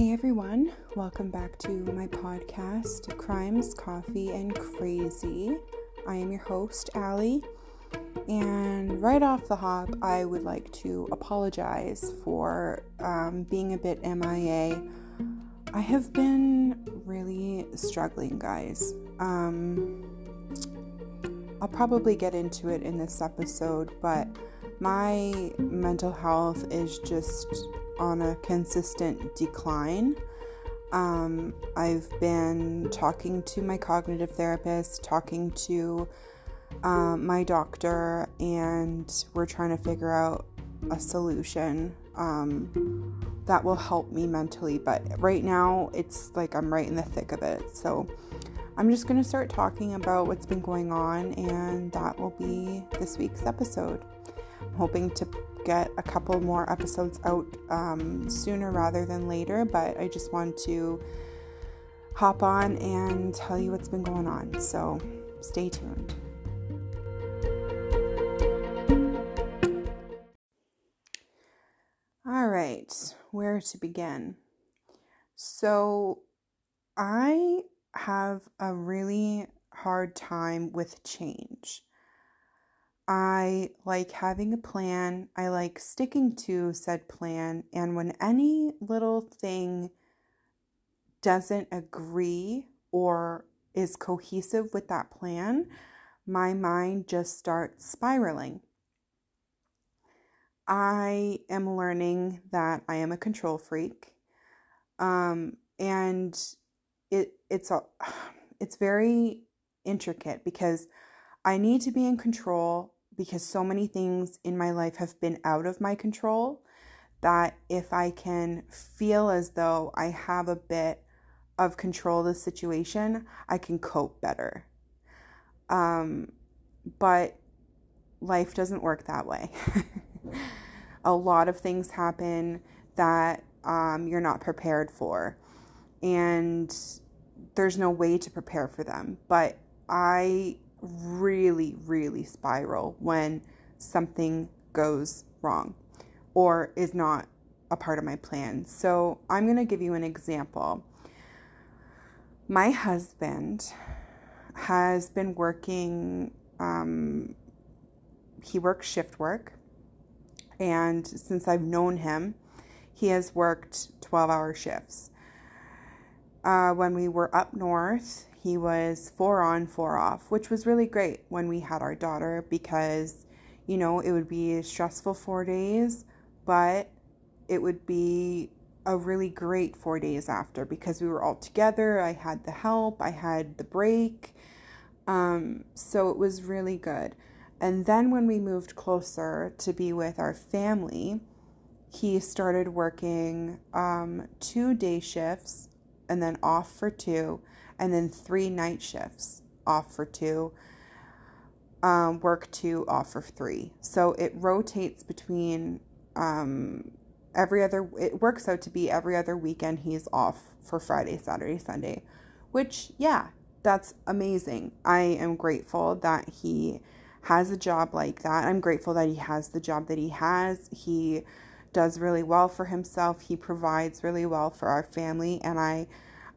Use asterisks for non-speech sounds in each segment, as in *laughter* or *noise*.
Hey everyone, welcome back to my podcast, Crimes, Coffee, and Crazy. I am your host, Allie, and right off the hop, I would like to apologize for um, being a bit MIA. I have been really struggling, guys. Um, I'll probably get into it in this episode, but my mental health is just on a consistent decline. Um, I've been talking to my cognitive therapist, talking to um, my doctor, and we're trying to figure out a solution um, that will help me mentally. But right now, it's like I'm right in the thick of it. So I'm just going to start talking about what's been going on, and that will be this week's episode. I'm hoping to get a couple more episodes out um, sooner rather than later, but I just want to hop on and tell you what's been going on. So stay tuned. All right, where to begin? So, I have a really hard time with change. I like having a plan. I like sticking to said plan. And when any little thing doesn't agree or is cohesive with that plan, my mind just starts spiraling. I am learning that I am a control freak. Um, and it it's a *sighs* it's very intricate because I need to be in control because so many things in my life have been out of my control that if I can feel as though I have a bit of control of the situation, I can cope better. Um, but life doesn't work that way. *laughs* a lot of things happen that um, you're not prepared for. And there's no way to prepare for them. But I really, really spiral when something goes wrong or is not a part of my plan. So I'm going to give you an example. My husband has been working, um, he works shift work. And since I've known him, he has worked 12 hour shifts. Uh, when we were up north, he was four on, four off, which was really great when we had our daughter because, you know, it would be stressful four days, but it would be a really great four days after because we were all together. I had the help, I had the break. Um, so it was really good. And then when we moved closer to be with our family, he started working um, two day shifts and then off for two and then three night shifts off for two, um, work two, off for three. So it rotates between um, every other, it works out to be every other weekend he's off for Friday, Saturday, Sunday, which, yeah, that's amazing. I am grateful that he has a job like that. I'm grateful that he has the job that he has. He does really well for himself. He provides really well for our family and I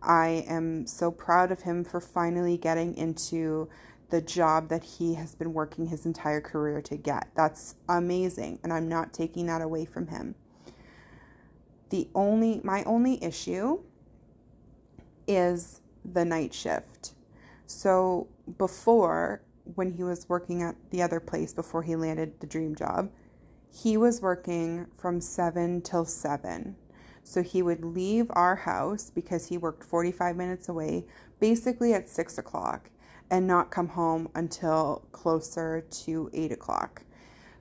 I am so proud of him for finally getting into the job that he has been working his entire career to get. That's amazing, and I'm not taking that away from him. The only my only issue is the night shift. So before when he was working at the other place before he landed the dream job, he was working from 7 till 7 so he would leave our house because he worked 45 minutes away, basically at 6 o'clock, and not come home until closer to 8 o'clock.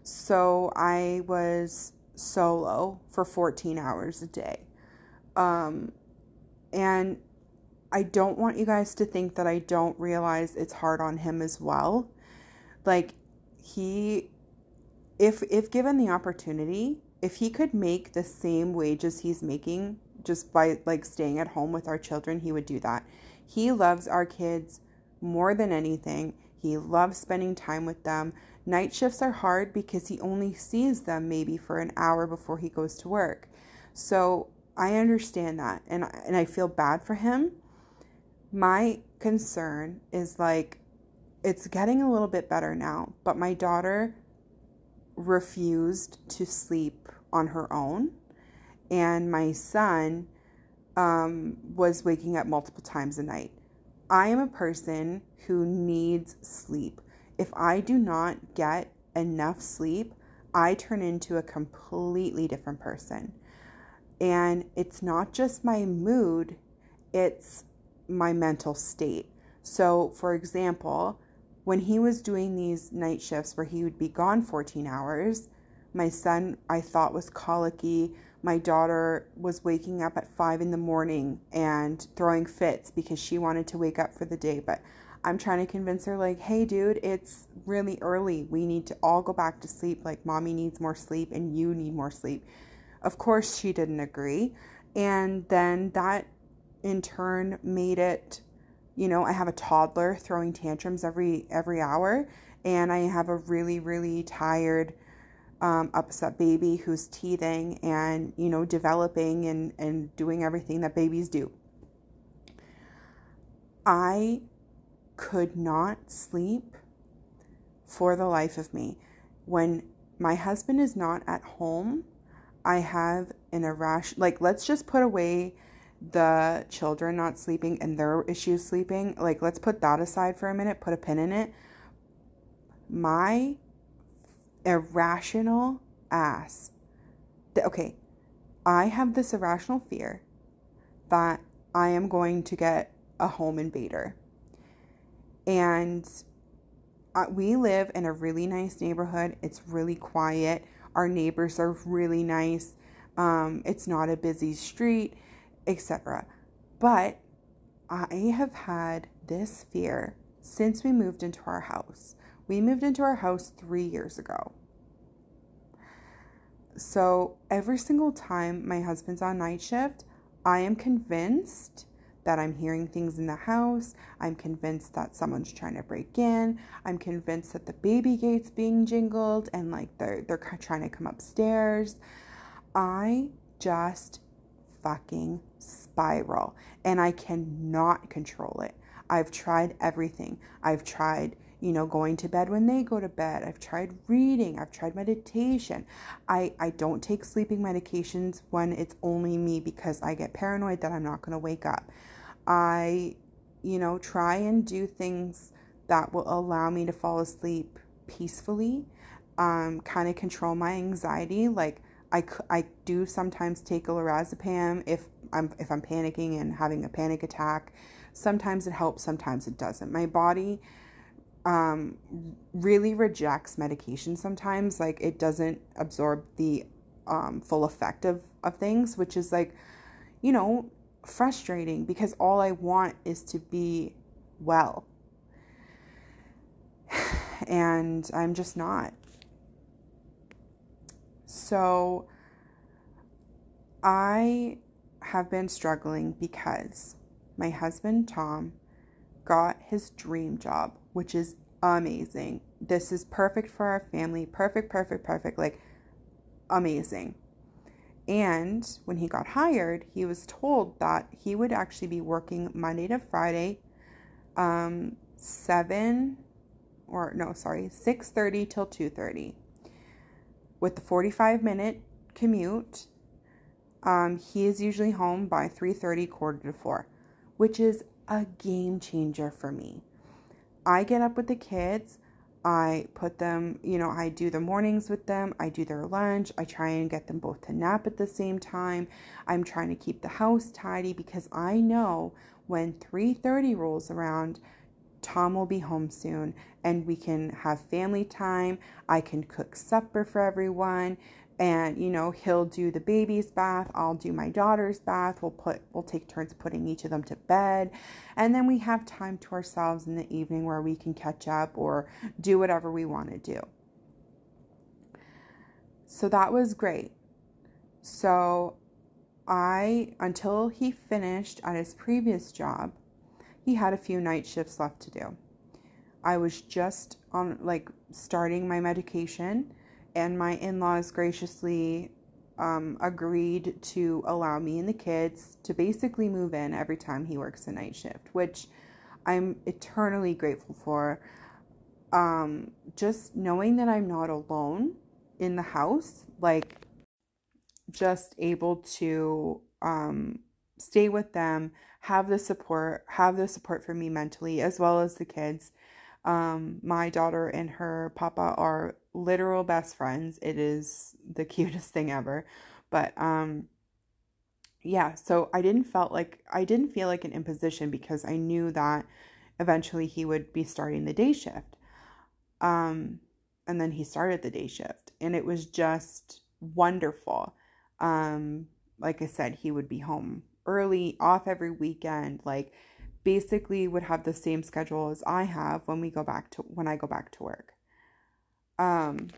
So I was solo for 14 hours a day. Um, and I don't want you guys to think that I don't realize it's hard on him as well. Like he if if given the opportunity, if he could make the same wages he's making just by like staying at home with our children, he would do that. He loves our kids more than anything. He loves spending time with them. Night shifts are hard because he only sees them maybe for an hour before he goes to work. So I understand that and and I feel bad for him. My concern is like it's getting a little bit better now, but my daughter refused to sleep on her own and my son um, was waking up multiple times a night. I am a person who needs sleep. If I do not get enough sleep, I turn into a completely different person. And it's not just my mood, it's my mental state. So, for example, when he was doing these night shifts where he would be gone 14 hours, my son I thought was colicky. My daughter was waking up at five in the morning and throwing fits because she wanted to wake up for the day. But I'm trying to convince her, like, hey, dude, it's really early. We need to all go back to sleep. Like, mommy needs more sleep and you need more sleep. Of course, she didn't agree. And then that in turn made it, you know, I have a toddler throwing tantrums every every hour, and I have a really really tired, um, upset baby who's teething and you know developing and and doing everything that babies do. I could not sleep for the life of me. When my husband is not at home, I have an irrational, like, let's just put away the children not sleeping and their issues sleeping. Like, let's put that aside for a minute, put a pin in it. My irrational ass. Okay, I have this irrational fear that I am going to get a home invader and we live in a really nice neighborhood. It's really quiet. Our neighbors are really nice. Um, it's not a busy street, etc. But I have had this fear since we moved into our house. We moved into our house three years ago. So every single time my husband's on night shift, I am convinced that I'm hearing things in the house. I'm convinced that someone's trying to break in. I'm convinced that the baby gate's being jingled and like they're they're trying to come upstairs. I just fucking spiral and I cannot control it. I've tried everything. I've tried you know, going to bed when they go to bed. I've tried reading, I've tried meditation. I, I don't take sleeping medications when it's only me because I get paranoid that I'm not going to wake up. I, you know, try and do things that will allow me to fall asleep peacefully, um, kind of control my anxiety. Like I, I do sometimes take a lorazepam if I'm if I'm panicking and having a panic attack. Sometimes it helps, sometimes it doesn't. My body um, really rejects medication sometimes. Like it doesn't absorb the um, full effect of, of things, which is like, you know, frustrating because all I want is to be well. *sighs* And I'm just not. So I have been struggling because my husband, Tom, got his dream job, which is amazing. This is perfect for our family. Perfect, perfect, perfect. Like, amazing. And when he got hired, he was told that he would actually be working Monday to Friday, um, seven or no, sorry, six thirty till two thirty, with the forty-five minute commute. Um, he is usually home by three thirty, quarter to four, which is a game changer for me. I get up with the kids. I put them, you know, I do the mornings with them, I do their lunch, I try and get them both to nap at the same time. I'm trying to keep the house tidy because I know when 3:30 rolls around, Tom will be home soon and we can have family time. I can cook supper for everyone and you know he'll do the baby's bath i'll do my daughter's bath. We'll put we'll take turns putting each of them to bed. And then we have time to ourselves in the evening where we can catch up or do whatever we want to do. So that was great. So i until he finished at his previous job he had a few night shifts left to do i was just on like starting my medication and my in laws graciously um, agreed to allow me and the kids to basically move in every time he works a night shift, which I'm eternally grateful for. Um, just knowing that I'm not alone in the house, like just able to um, stay with them, have the support, have the support for me mentally as well as the kids. Um, my daughter and her papa are literal best friends. It is the *laughs* cutest thing ever. But um yeah, so I didn't felt like I didn't feel like an imposition because I knew that eventually he would be starting the day shift. Um and then he started the day shift and it was just wonderful. Um like I said, he would be home early, off every weekend, like basically would have the same schedule as I have when we go back to when I go back to work. Um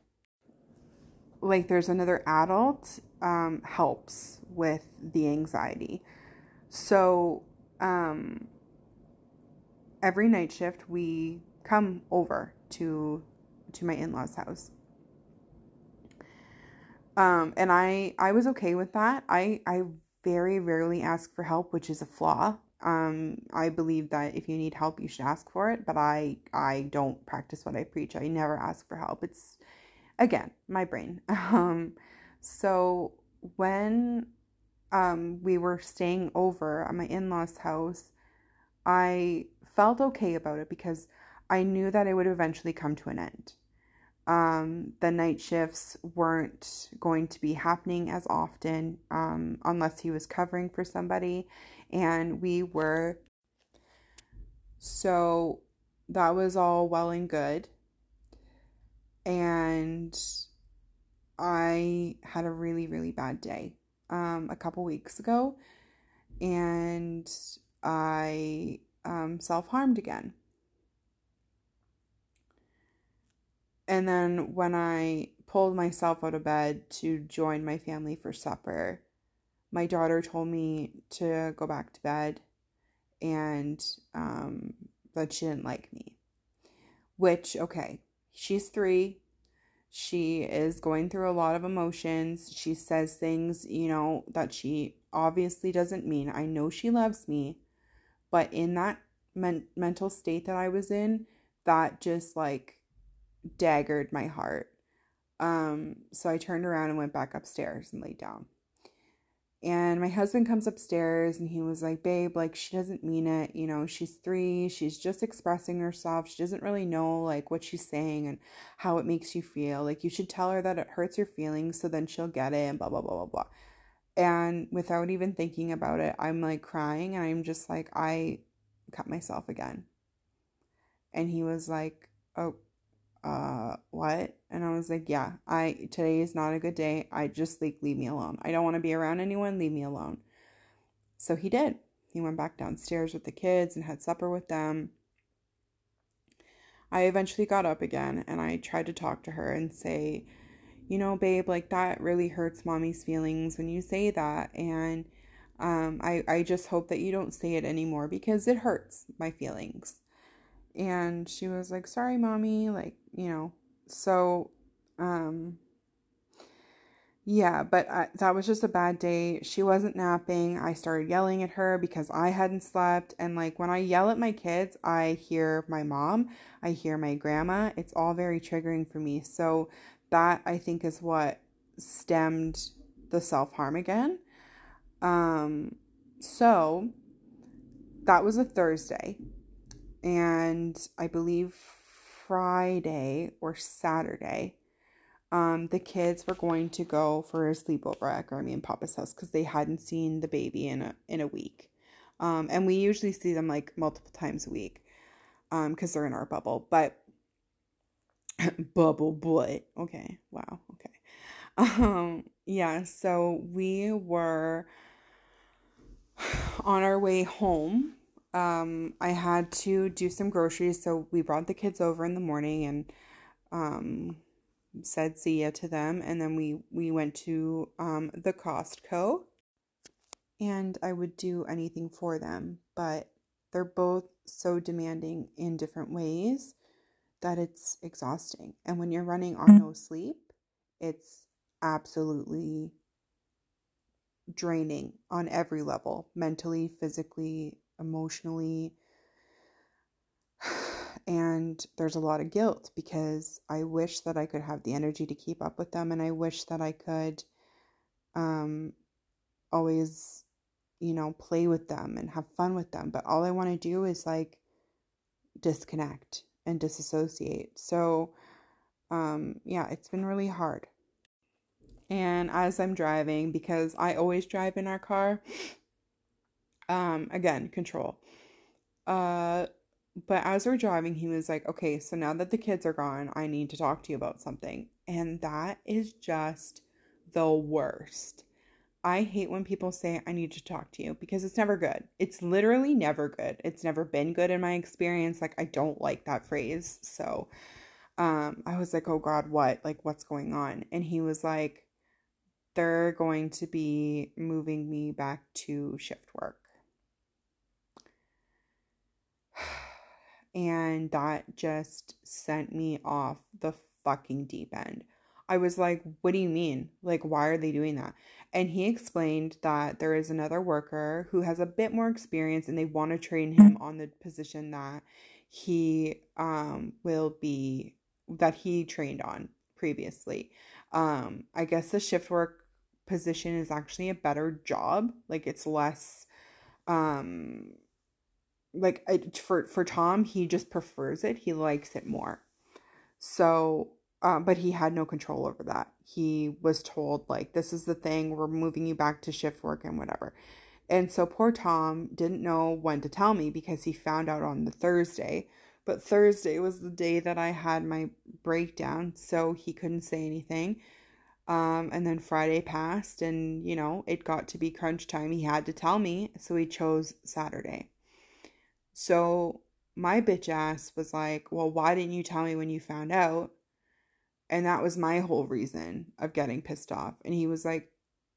like there's another adult um helps with the anxiety. So um every night shift we come over to to my in-laws house. Um and I I was okay with that. I I very rarely ask for help, which is a flaw. Um, I believe that if you need help, you should ask for it, but I I don't practice what I preach. I never ask for help. It's again my brain. *laughs* Um, so when um, we were staying over at my in-laws' house, I felt okay about it because I knew that it would eventually come to an end um, the night shifts weren't going to be happening as often um, unless he was covering for somebody. And we were. So that was all well and good. And I had a really, really bad day um, a couple weeks ago. And I um, self harmed again. And then when I pulled myself out of bed to join my family for supper, my daughter told me to go back to bed and um, that she didn't like me. Which, okay, she's three. She is going through a lot of emotions. She says things, you know, that she obviously doesn't mean. I know she loves me, but in that men- mental state that I was in, that just like daggered my heart. Um, so I turned around and went back upstairs and laid down. And my husband comes upstairs and he was like, Babe, like, she doesn't mean it. You know, she's three. She's just expressing herself. She doesn't really know, like, what she's saying and how it makes you feel. Like, you should tell her that it hurts your feelings so then she'll get it and blah, blah, blah, blah, blah. And without even thinking about it, I'm like crying and I'm just like, I cut myself again. And he was like, Oh, uh what? And i was like yeah i today is not a good day. I just like leave me alone. I don't want to be around anyone. Leave me alone. So he did. He went back downstairs with the kids and had supper with them. I eventually got up again and i tried to talk to her and say you know babe like that really hurts mommy's feelings when you say that. And um i i just hope that you don't say it anymore because it hurts my feelings. And she was like sorry mommy. Like you know so um yeah but I, that was just a bad day. She wasn't napping. I started yelling at her because i hadn't slept. And like when i yell at my kids i hear my mom i hear my grandma. It's all very triggering for me. So that i think is what stemmed the self-harm again. Um so that was a thursday. And I believe Friday or Saturday, um, the kids were going to go for a sleepover at Grammy and Papa's house because they hadn't seen the baby in a in a week, um, and we usually see them like multiple times a week, um, because they're in our bubble. But *laughs* bubble boy, okay, wow, okay, um, yeah. So we were on our way home um, I had to do some groceries, so we brought the kids over in the morning and um, said see ya to them, and then we we went to um, the Costco, and I would do anything for them, but they're both so demanding in different ways that it's exhausting, and when you're running on no sleep, it's absolutely draining on every level mentally, physically, emotionally. And there's a lot of guilt because I wish that I could have the energy to keep up with them and I wish that I could um always you know play with them and have fun with them but all I want to do is like disconnect and disassociate. So um yeah, it's been really hard. And as I'm driving because I always drive in our car um again, control. Uh but as we're driving, he was like, okay, so now that the kids are gone, I need to talk to you about something. And that is just the worst. I hate when people say, I need to talk to you because it's never good. It's literally never good. It's never been good in my experience. Like, I don't like that phrase. So, um, I was like, oh God, what? Like, what's going on? And he was like, they're going to be moving me back to shift work. And that just sent me off the fucking deep end. I was like, what do you mean? Like, why are they doing that? And he explained that there is another worker who has a bit more experience and they want to train him on the position that he um, will be, that he trained on previously. Um, I guess the shift work position is actually a better job. Like, it's less, um, like, for, for Tom, he just prefers it, he likes it more. So um, but he had no control over that. He was told, like, this is the thing, we're moving you back to shift work and whatever. And so poor Tom didn't know when to tell me because he found out on the Thursday. But Thursday was the day that I had my breakdown, so he couldn't say anything. Um, and then Friday passed, and you know, it got to be crunch time. He had to tell me, so he chose Saturday. So my bitch ass was like, Well, why didn't you tell me when you found out? And that was my whole reason of getting pissed off. And he was like,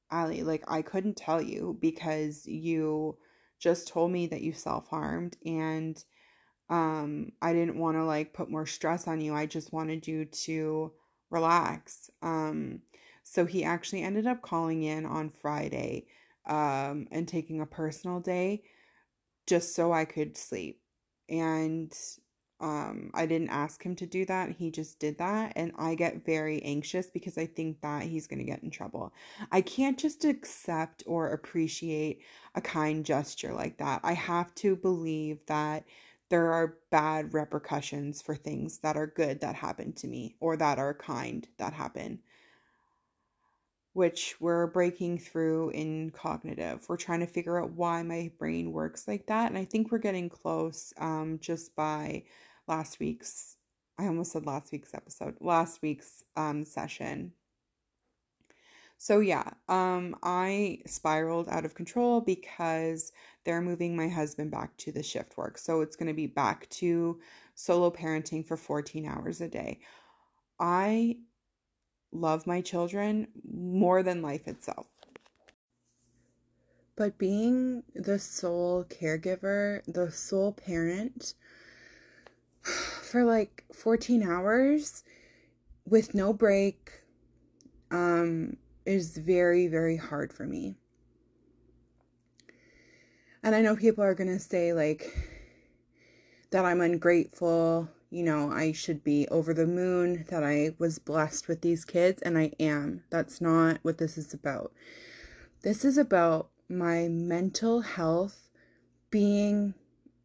Allie, like, I couldn't tell you because you just told me that you self harmed and um I didn't want to like put more stress on you. I just wanted you to relax. Um so he actually ended up calling in on Friday um and taking a personal day just so I could sleep. And um i didn't ask him to do that he just did that and i get very anxious because i think that he's going to get in trouble. I can't just accept or appreciate a kind gesture like that. I have to believe that there are bad repercussions for things that are good that happen to me or that are kind that happen which we're breaking through in cognitive. We're trying to figure out why my brain works like that. And I think we're getting close um, just by last week's I almost said last week's episode, last week's um session. So yeah, um I spiraled out of control because they're moving my husband back to the shift work. So it's going to be back to solo parenting for 14 hours a day. I love my children more than life itself. But being the sole caregiver, the sole parent, *sighs* for like 14 hours with no break um, is very, very hard for me. And I know people are going to say, like, that I'm ungrateful. You know, I should be over the moon that I was blessed with these kids, and I am. That's not what this is about. This is about my mental health being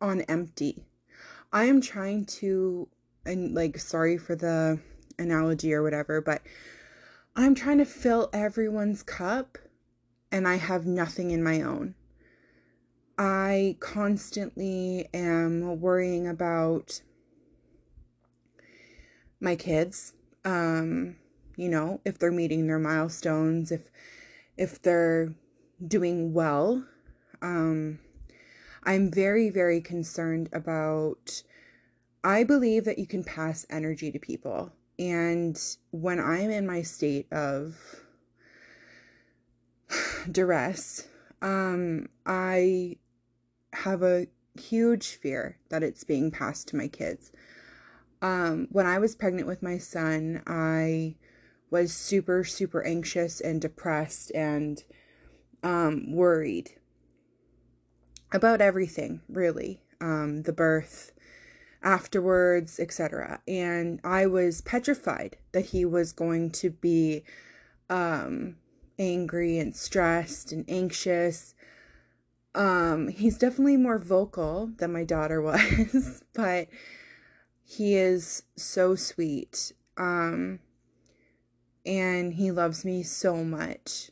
on empty. I am trying to, and like, sorry for the analogy or whatever, but I'm trying to fill everyone's cup and I have nothing in my own. I constantly am worrying about my kids. Um, you know, if they're meeting their milestones, if if they're doing well. Um, I'm very, very concerned about. I believe that you can pass energy to people. And when I'm in my state of *sighs* duress, um, I have a huge fear that it's being passed to my kids. Um, when I was pregnant with my son, I was super, super anxious and depressed and um, worried about everything, really. Um, the birth, afterwards, etc. And I was petrified that he was going to be um, angry and stressed and anxious. Um, he's definitely more vocal than my daughter *laughs* was, but he is so sweet. Um, and he loves me so much.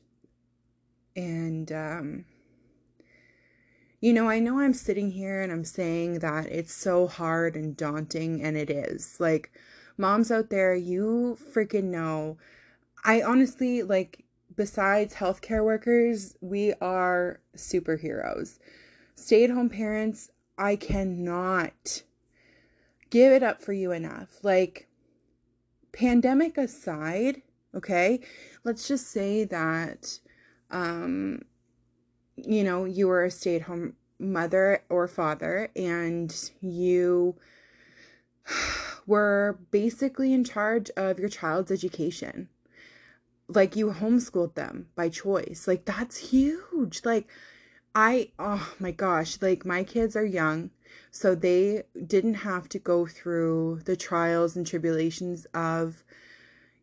And um, you know, I know I'm sitting here and I'm saying that it's so hard and daunting, and it is. Like, moms out there, you freaking know. I honestly, like, besides healthcare workers, we are superheroes. Stay at home parents, I cannot give it up for you enough. Like, pandemic aside, okay, let's just say that um, you know, you were a stay at home mother or father and you *sighs* were basically in charge of your child's education. Like you homeschooled them by choice. Like that's huge. Like I, oh my gosh, like my kids are young, so they didn't have to go through the trials and tribulations of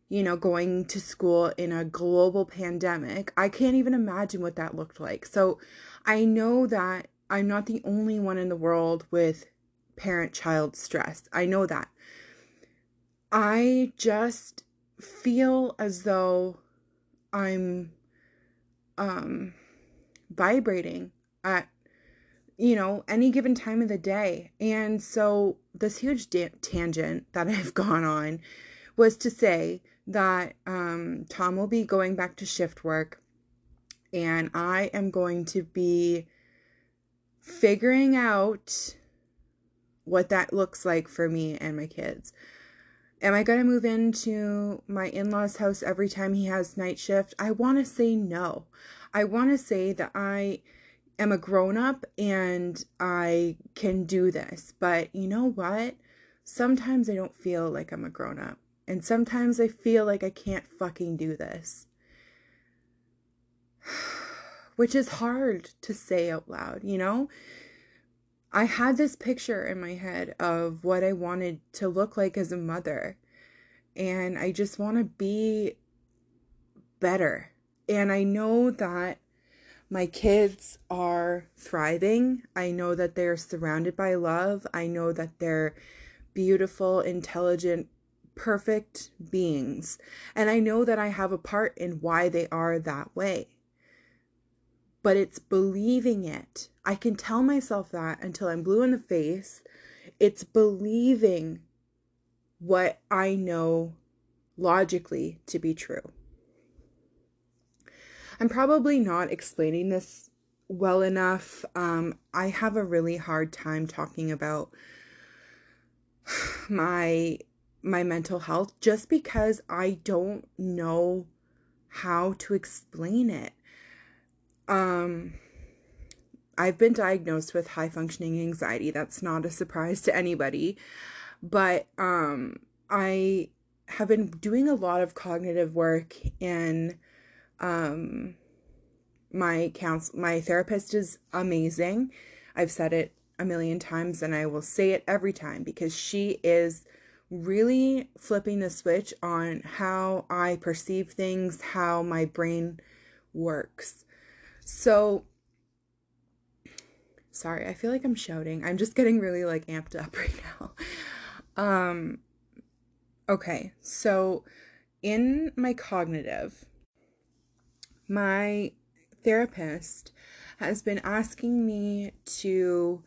you know, going to school in a global pandemic. I can't even imagine what that looked like. So I know that I'm not the only one in the world with parent child stress. I know that. I just feel as though I'm um vibrating at you know any given time of the day. And so this huge da- tangent *laughs* that I've gone on was to say that um, Tom will be going back to shift work and I am going to be figuring out what that looks like for me and my kids. Am I going to move into my in law's house every time he has night shift? I want to say no. I want to say that I am a grown up and I can do this. But you know what? Sometimes I don't feel like I'm a grown up. And sometimes I feel like I can't fucking do this. *sighs* Which is hard to say out loud, you know? I had this picture in my head of what I wanted to look like as a mother. And I just want to be better. And I know that my kids are thriving. I know that they're surrounded by love. I know that they're beautiful, intelligent, perfect beings. And I know that I have a part in why they are that way. But it's believing it. I can tell myself that until I'm blue in the face. It's believing what I know logically to be true. I'm probably not explaining this well enough. Um, I have a really hard time talking about *sighs* my my mental health just because I don't know how to explain it. Um I've been diagnosed with high functioning anxiety. That's not a surprise to anybody. But um I have been doing a lot of cognitive work and um my counsel my therapist is amazing. I've said it a million times and I will say it every time because she is really flipping the switch on how I perceive things, how my brain works. So, sorry, I feel like I'm shouting. I'm just getting really like amped up *laughs* right now. Um, okay, so in my cognitive, my therapist has been asking me to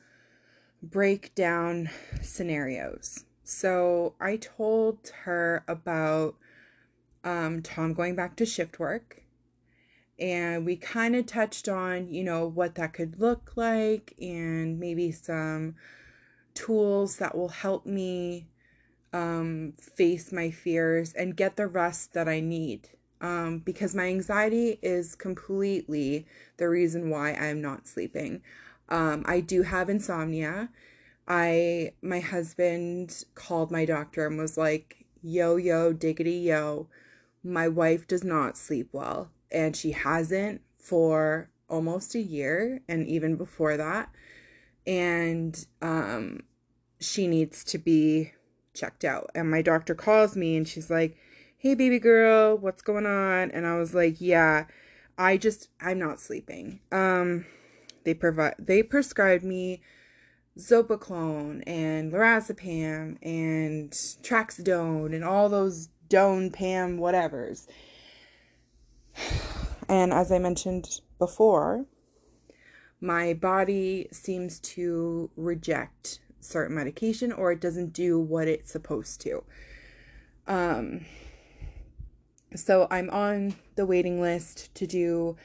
break down scenarios. So I told her about um, Tom going back to shift work. And we kind of touched on, you know, what that could look like and maybe some tools that will help me um, face my fears and get the rest that I need. Um, because my anxiety is completely the reason why I'm not sleeping. Um, I do have insomnia I my husband called my doctor and was like, "Yo yo diggity yo, my wife does not sleep well and she hasn't for almost a year and even before that. And um, she needs to be checked out. And my doctor calls me and she's like, Hey, baby girl, what's going on? And I was like, Yeah, I just, I'm not sleeping. Um, they provide, they prescribed me Zopiclone and Lorazepam and Trazodone and all those Doan, Pam, whatevers. *sighs* And as I mentioned before, my body seems to reject certain medication or it doesn't do what it's supposed to. Um, so I'm on the waiting list to do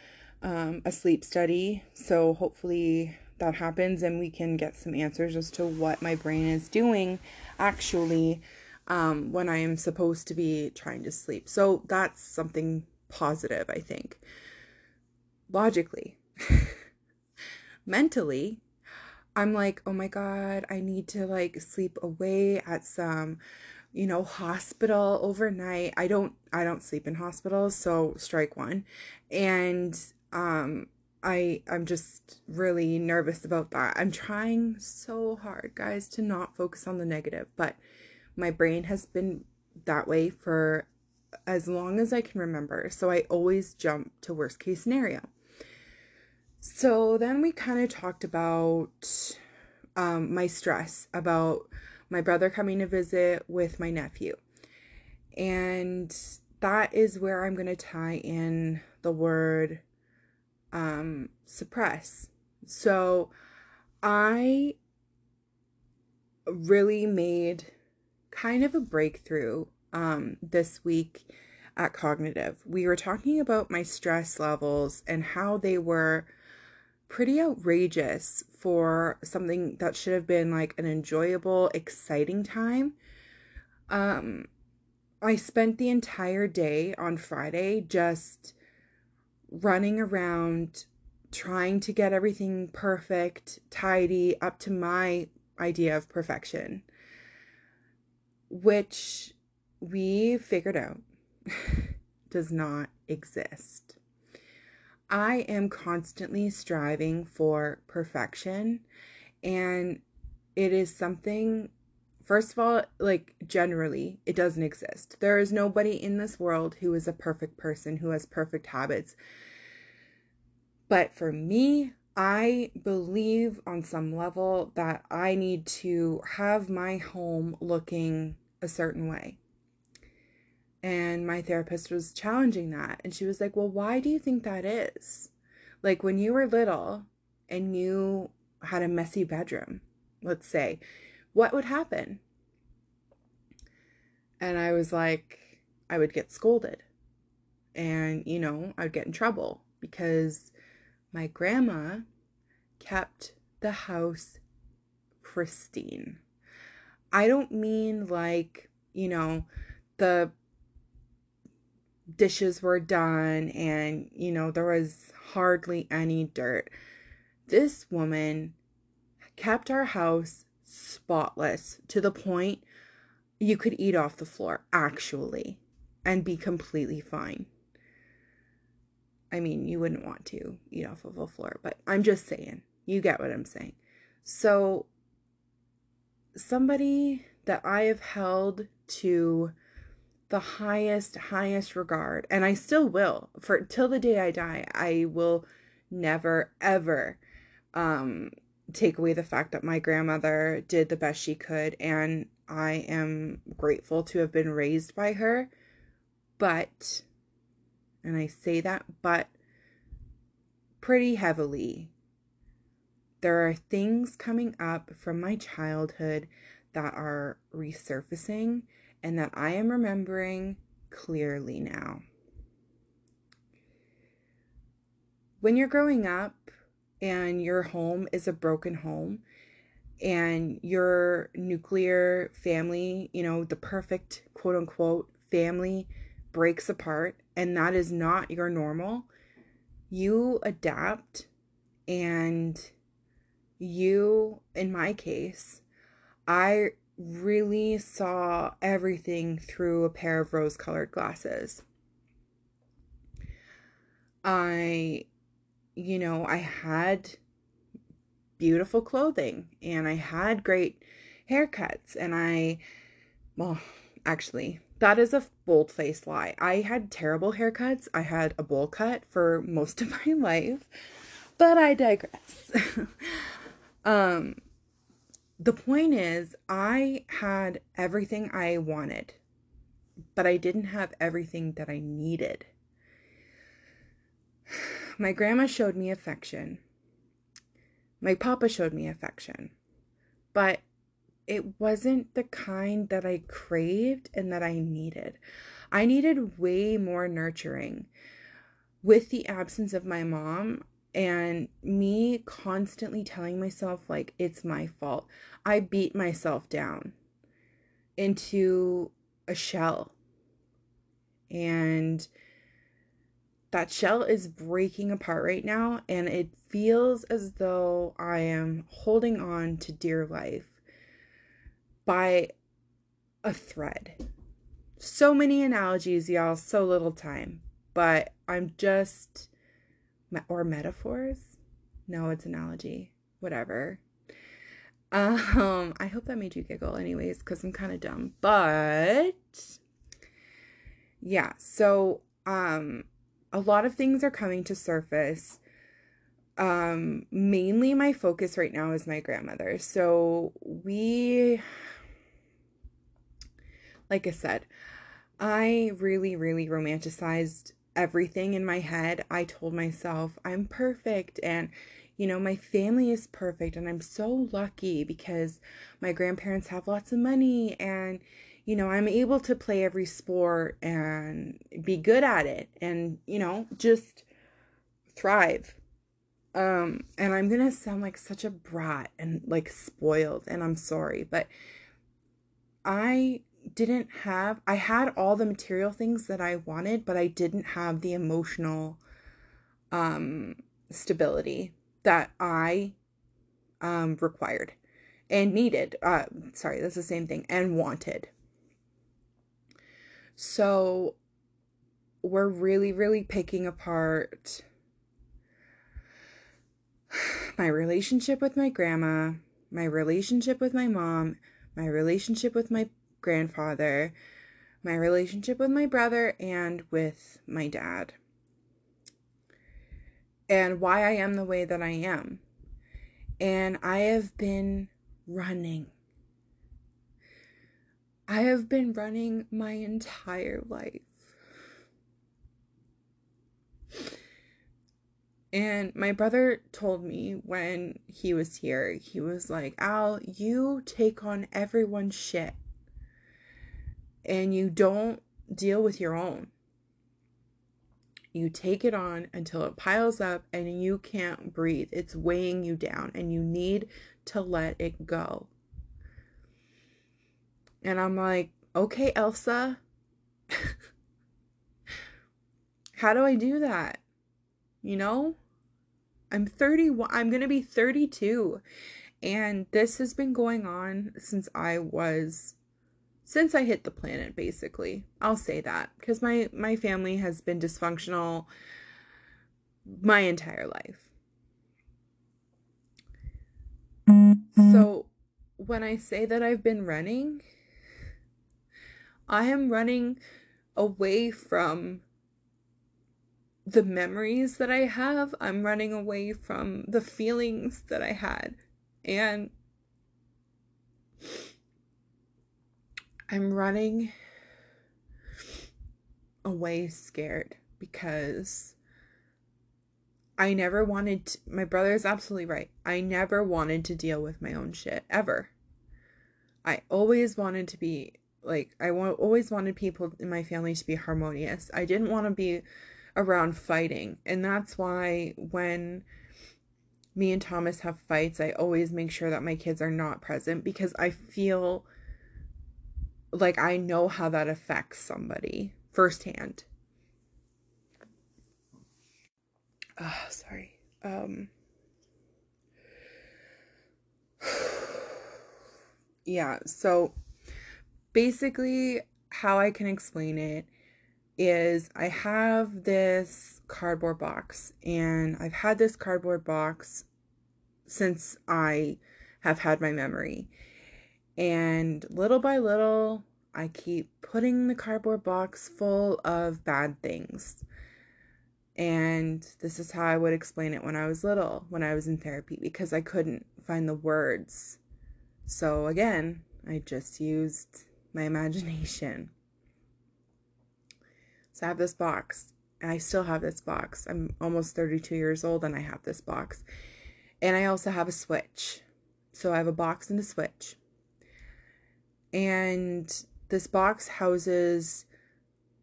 um, a sleep study. So hopefully that happens and we can get some answers as to what my brain is doing actually um, when I am supposed to be trying to sleep. So that's something positive, I think. Logically, *laughs* mentally, I'm like, oh my God, I need to like sleep away at some, you know, hospital overnight. I don't, I don't sleep in hospitals, so strike one. And, um, I I'm just really nervous about that. I'm trying so hard, guys, to not focus on the negative, but my brain has been that way for as long as I can remember. So I always jump to worst case scenario. So then we kind of talked about um, my stress about my brother coming to visit with my nephew. And that is where I'm going to tie in the word um, suppress. So I really made kind of a breakthrough um, this week at Cognitive. We were talking about my stress levels and how they were pretty outrageous for something that should have been like an enjoyable, exciting time. Um, I spent the entire day on Friday just running around trying to get everything perfect, tidy, up to my idea of perfection, which we figured out *laughs* does not exist. I am constantly striving for perfection, and it is something, first of all, like generally, it doesn't exist. There is nobody in this world who is a perfect person, who has perfect habits. But for me, I believe on some level that I need to have my home looking a certain way. And my therapist was challenging that. And she was like, Well, why do you think that is? Like when you were little and you had a messy bedroom, let's say, what would happen? And I was like, I would get scolded. And, you know, I'd get in trouble because my grandma kept the house pristine. I don't mean like, you know, the dishes were done and, you know, there was hardly any dirt. This woman kept our house spotless to the point you could eat off the floor, actually, and be completely fine. I mean, you wouldn't want to eat off of a floor, but I'm just saying, you get what I'm saying. So, somebody that I have held to the highest, highest regard, and I still will for till the day I die, I will never, ever um, take away the fact that my grandmother did the best she could, and I am grateful to have been raised by her. But, and I say that, but pretty heavily. There are things coming up from my childhood that are resurfacing and that I am remembering clearly now. When you're growing up and your home is a broken home and your nuclear family, you know, the perfect quote unquote family breaks apart and that is not your normal, you adapt and you, in my case, I really saw everything through a pair of rose colored glasses. I you know, I had beautiful clothing and I had great haircuts and I well, actually, that is a bold faced lie. I had terrible haircuts. I had a bowl cut for most of *laughs* my life, but I digress. *laughs* um, the point is, I had everything I wanted, but I didn't have everything that I needed. *sighs* My grandma showed me affection. My papa showed me affection. But it wasn't the kind that I craved and that I needed. I needed way more nurturing. With the absence of my mom and me constantly telling myself, like, it's my fault, I beat myself down into a shell. And that shell is breaking apart right now, and it feels as though I am holding on to dear life by a thread. So many analogies, y'all, so little time. But I'm just, or metaphors? No, it's analogy. Whatever. Um, I hope that made you giggle, anyways, because I'm kind of dumb. But yeah, so um, a lot of things are coming to surface. Um, mainly my focus right now is my grandmother. So we like I said, I really, really romanticized everything in my head. I told myself I'm perfect and you know, my family is perfect and I'm so lucky because my grandparents have lots of money and you know, I'm able to play every sport and be good at it and you know, just thrive. Um and I'm to sound like such a brat and like spoiled and I'm sorry, but I didn't have I had all the material things that I wanted, but I didn't have the emotional um stability that I um required and needed. Uh sorry, that's the same thing and wanted. So we're really really picking apart my relationship with my grandma, my relationship with my mom, my relationship with my grandfather, my relationship with my brother, and with my dad. And why I am the way that I am. And I have been running. I have been running my entire life. And my brother told me when he was here, he was like, Al, you take on everyone's shit and you don't deal with your own. You take it on until it piles up and you can't breathe. It's weighing you down and you need to let it go. And I'm like, okay, Elsa, *laughs* how do I do that? You know, I'm 31, I'm going to be 32. And this has been going on since I was since I hit the planet basically. I'll say that because my my family has been dysfunctional my entire life. So when I say that I've been running, I am running away from the memories that I have. I'm running away from the feelings that I had. And I'm running away scared because I never wanted to, my brother is absolutely right. I never wanted to deal with my own shit ever. I always wanted to be like I always wanted people in my family to be harmonious. I didn't want to be around fighting. And that's why when me and Thomas have fights, I always make sure that my kids are not present because I feel like I know how that affects somebody firsthand. Oh, sorry. Um *sighs* Yeah, so basically how I can explain it is I have this cardboard box, and I've had this cardboard box since I have had my memory. And little by little, I keep putting the cardboard box full of bad things. And this is how I would explain it when I was little, when I was in therapy, because I couldn't find the words. So again, I just used my imagination. So I have this box. I still have this box. I'm almost 32 years old and I have this box. And I also have a switch. So I have a box and a switch. And this box houses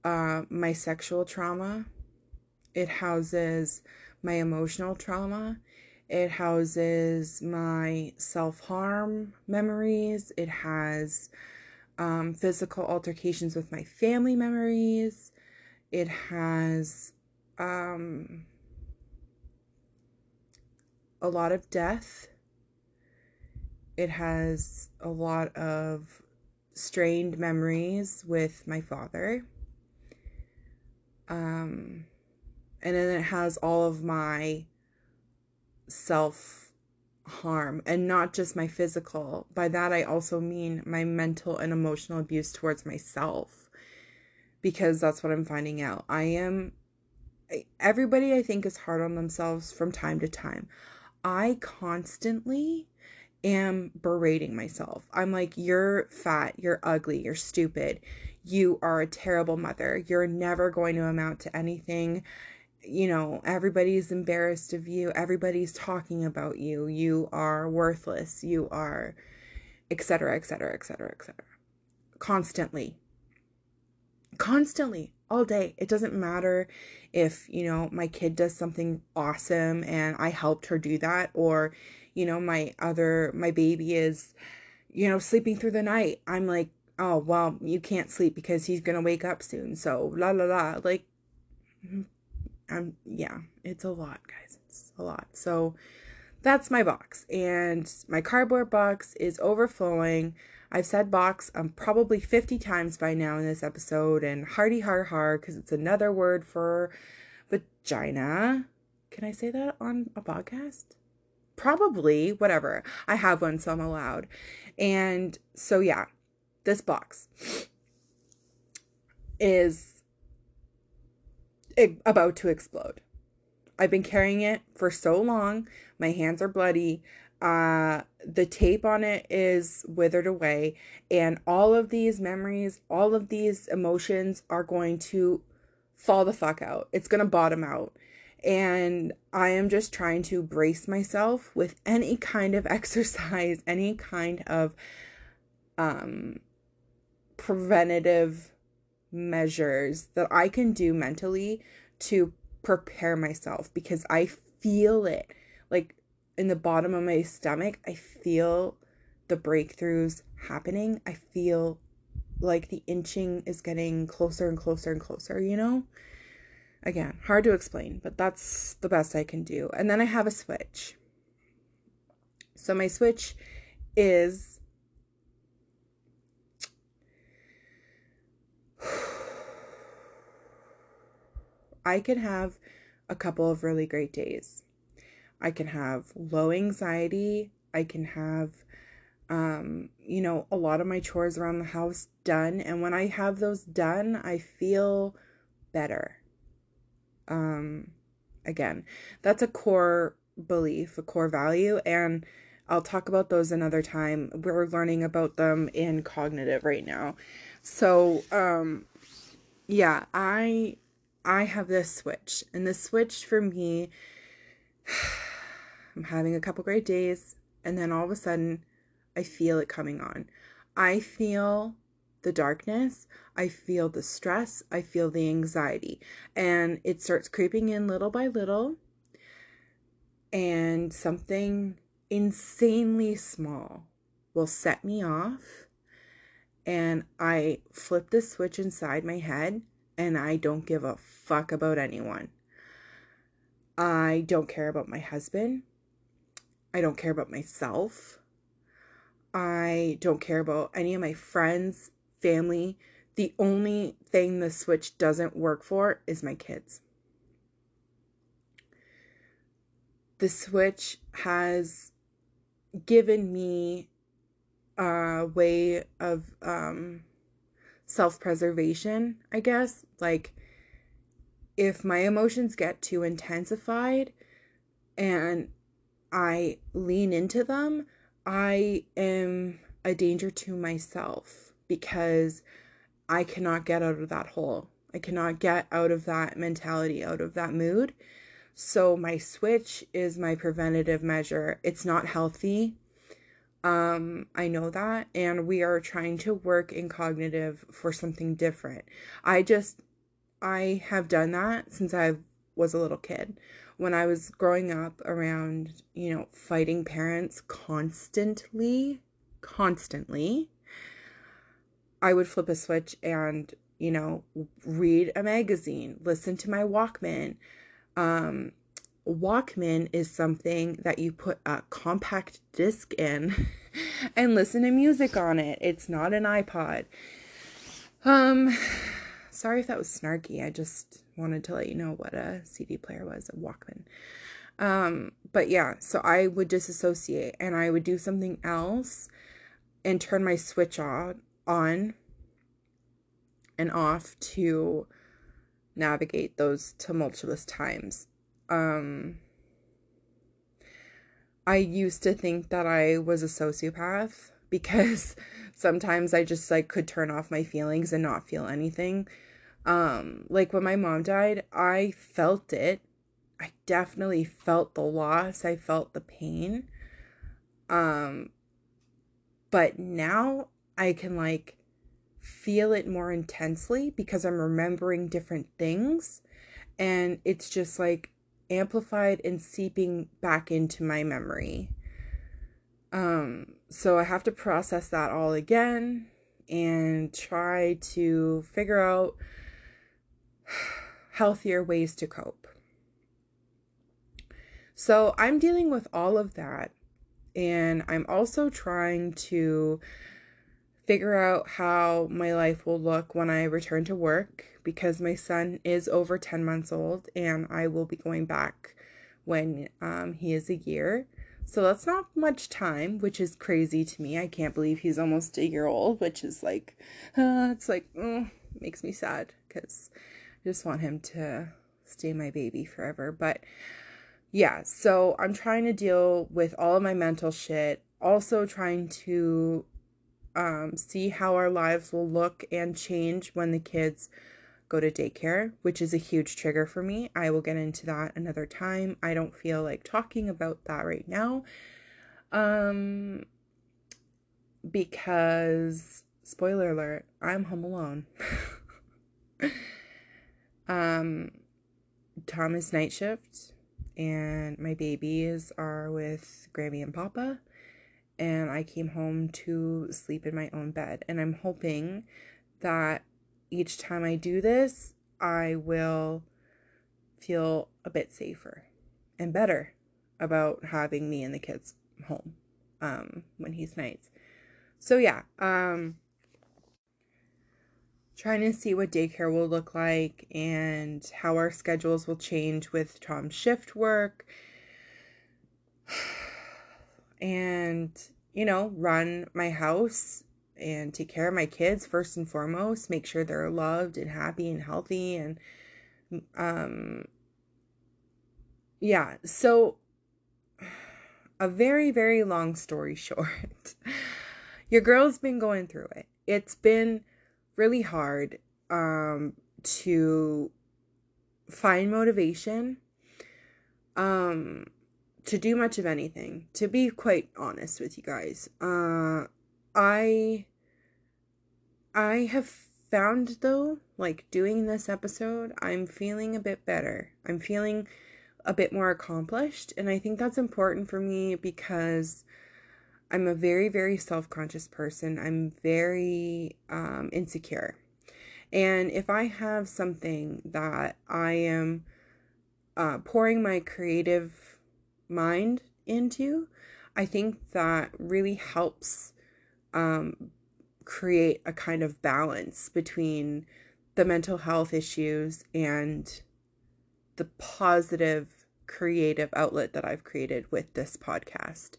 uh, my sexual trauma, it houses my emotional trauma, it houses my self harm memories, it has um, physical altercations with my family memories, it has um, a lot of death. It has a lot of strained memories with my father. Um, and then it has all of my self harm and not just my physical. By that, I also mean my mental and emotional abuse towards myself because that's what I'm finding out. I am, everybody I think is hard on themselves from time to time. I constantly am berating myself. I'm like, you're fat, you're ugly, you're stupid, you are a terrible mother, you're never going to amount to anything. You know, everybody's embarrassed of you, everybody's talking about you, you are worthless, you are, etc., etc., etc., etc. Constantly. Constantly, all day. It doesn't matter if, you know, my kid does something awesome and I helped her do that, or you know, my other, my baby is, you know, sleeping through the night. I'm like, oh, well, you can't sleep because he's to wake up soon. So, la la la. Like, um, yeah, it's a lot, guys. It's a lot. So, that's my box. And my cardboard box is overflowing. I've said box um, probably 50 times by now in this episode, and hardy har har because it's another word for vagina. Can I say that on a podcast? Probably whatever. I have one, so I'm allowed. And so, yeah, this box is about to explode. I've been carrying it for so long. My hands are bloody. Uh, the tape on it is withered away, and all of these memories, all of these emotions are going to fall the fuck out. It's going to bottom out. And I am just trying to brace myself with any kind of *laughs* exercise, any kind of um, preventative measures that I can do mentally to prepare myself because I feel it like in the bottom of my stomach. I feel the breakthroughs happening. I feel like the inching is getting closer and closer and closer, you know? Again, hard to explain, but that's the best I can do. And then I have a switch. So my switch is *sighs* I can have a couple of really great days. I can have low anxiety. I can have, um, you know, a lot of my chores around the house done. And when I have those done, I feel better um again that's a core belief a core value and i'll talk about those another time. We're learning about them in cognitive right now. So um yeah i i have this switch and the switch for me *sighs* i'm having a couple great days and then all of a sudden i feel it coming on. I feel the darkness, I feel the stress, I feel the anxiety, and it starts creeping in little by little. And something insanely small will set me off, and I flip the switch inside my head, and I don't give a fuck about anyone. I don't care about my husband. I don't care about myself. I don't care about any of my friends, family, The only thing the switch doesn't work for is my kids. The switch has given me a way of um, self preservation, I guess. Like, if my emotions get too intensified and I lean into them, I am a danger to myself because I cannot get out of that hole. I cannot get out of that mentality, out of that mood. So my switch is my preventative measure. It's not healthy. Um, I know that, and we are trying to work in cognitive for something different. I just, I have done that since I was a little kid. When I was growing up around, you know, fighting parents constantly, constantly, I would flip a switch and, you know, read a magazine, listen to my Walkman, um, Walkman is something that you put a compact disc in *laughs* and listen to music on it. It's not an iPod. Um sorry if that was snarky. I just wanted to let you know what a CD player was, a Walkman. Um but yeah, so I would disassociate and I would do something else and turn my switch on on and off to navigate those tumultuous times um I used to think that I was a sociopath *laughs* because sometimes I just like could turn off my feelings and not feel anything. Um like when my mom died, I felt it. I definitely felt the loss. I felt the pain. Um but now I can like feel it more intensely because I'm remembering different things and it's just like amplified and seeping back into my memory. Um, so I have to process that all again and try to figure out *sighs* healthier ways to cope. So I'm dealing with all of that, and I'm also trying to figure out how my life will look when I return to work because my son is over 10 months old and I will be going back when um, he is a year. So that's not much time, which is crazy to me. I can't believe he's almost a year old, which is like, uh, *sighs* it's like, mm, makes me sad because I just want him to stay my baby forever. But yeah, so I'm trying to deal with all of my mental shit, also trying to um, see how our lives will look and change when the kids go to daycare, which is a huge trigger for me. I will get into that another time. I don't feel like talking about that right now. Um because spoiler alert, I'm home alone. *laughs* um Tom is night shift and my babies are with Grammy and Papa and I came home to sleep in my own bed and I'm hoping that each time I do this, I will feel a bit safer and better about having me and the kids home um, when he's nights. So yeah, um, trying to see what daycare will look like and how our schedules will change with Tom's shift work. *sighs* *sighs* And, you know, run my house and take care of my kids first and foremost, make sure they're loved and happy and healthy and um yeah, so a very very long story *laughs* short. Your girl's been going through it. It's been really hard um to find motivation um to do much of anything to be quite honest with you guys uh i I have found though, like doing this episode, I'm feeling a bit better. I'm feeling a bit more accomplished. And I think that's important for me because I'm a very, very self conscious person. I'm very um, insecure. And if I have something that I am uh, pouring my creative mind into, I think that really helps um, create a kind of balance between the mental health issues and the positive creative outlet that I've created with this podcast.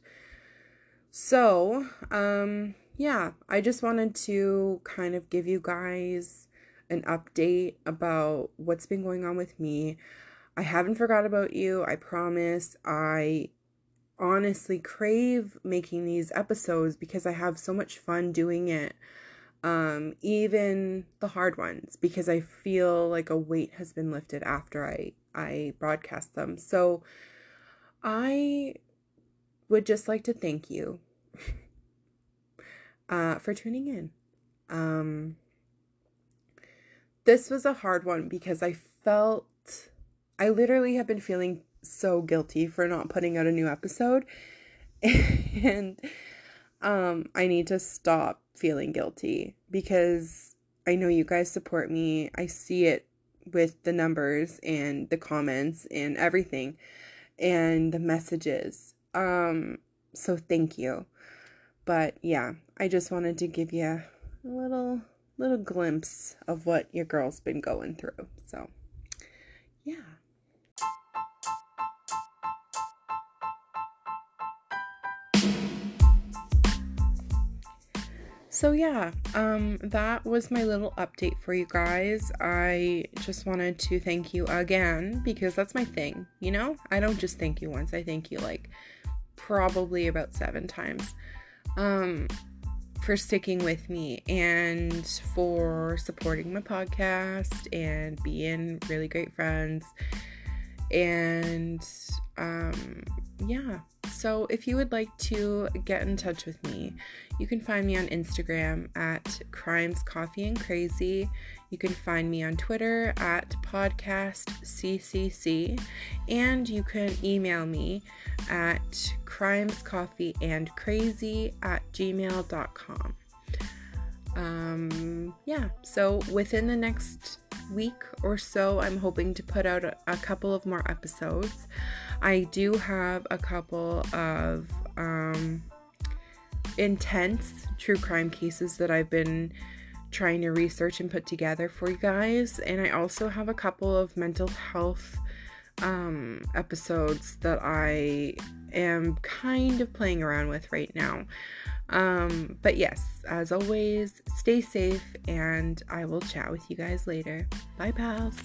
So, um, yeah, I just wanted to kind of give you guys an update about what's been going on with me. I haven't forgot about you. I promise. I honestly crave making these episodes because I have so much fun doing it. Um, even the hard ones because I feel like a weight has been lifted after I I broadcast them. So I would just like to thank you *laughs* uh, for tuning in. Um, this was a hard one because I felt I literally have been feeling so guilty for not putting out a new episode *laughs* and um I need to stop feeling guilty because I know you guys support me. I see it with the numbers and the comments and everything and the messages. Um so thank you. But yeah, I just wanted to give you a little little glimpse of what your girl's been going through. So, yeah. So yeah, um that was my little update for you guys. I just wanted to thank you again because that's my thing, you know? I don't just thank you once. I thank you like probably about 7 times. Um for sticking with me and for supporting my podcast and being really great friends. And um, yeah, so if you would like to get in touch with me, you can find me on Instagram at Crimes Coffee and Crazy. You can find me on Twitter at Podcast CCC. and you can email me at crimescoffeeandcrazy at gmail.com. Um, yeah, so within the next week or so, I'm hoping to put out a, a couple of more episodes. I do have a couple of um, intense true crime cases that I've been trying to research and put together for you guys. And I also have a couple of mental health um, episodes that I am kind of playing around with right now. Um, but yes, as always, stay safe and I will chat with you guys later. Bye, pals.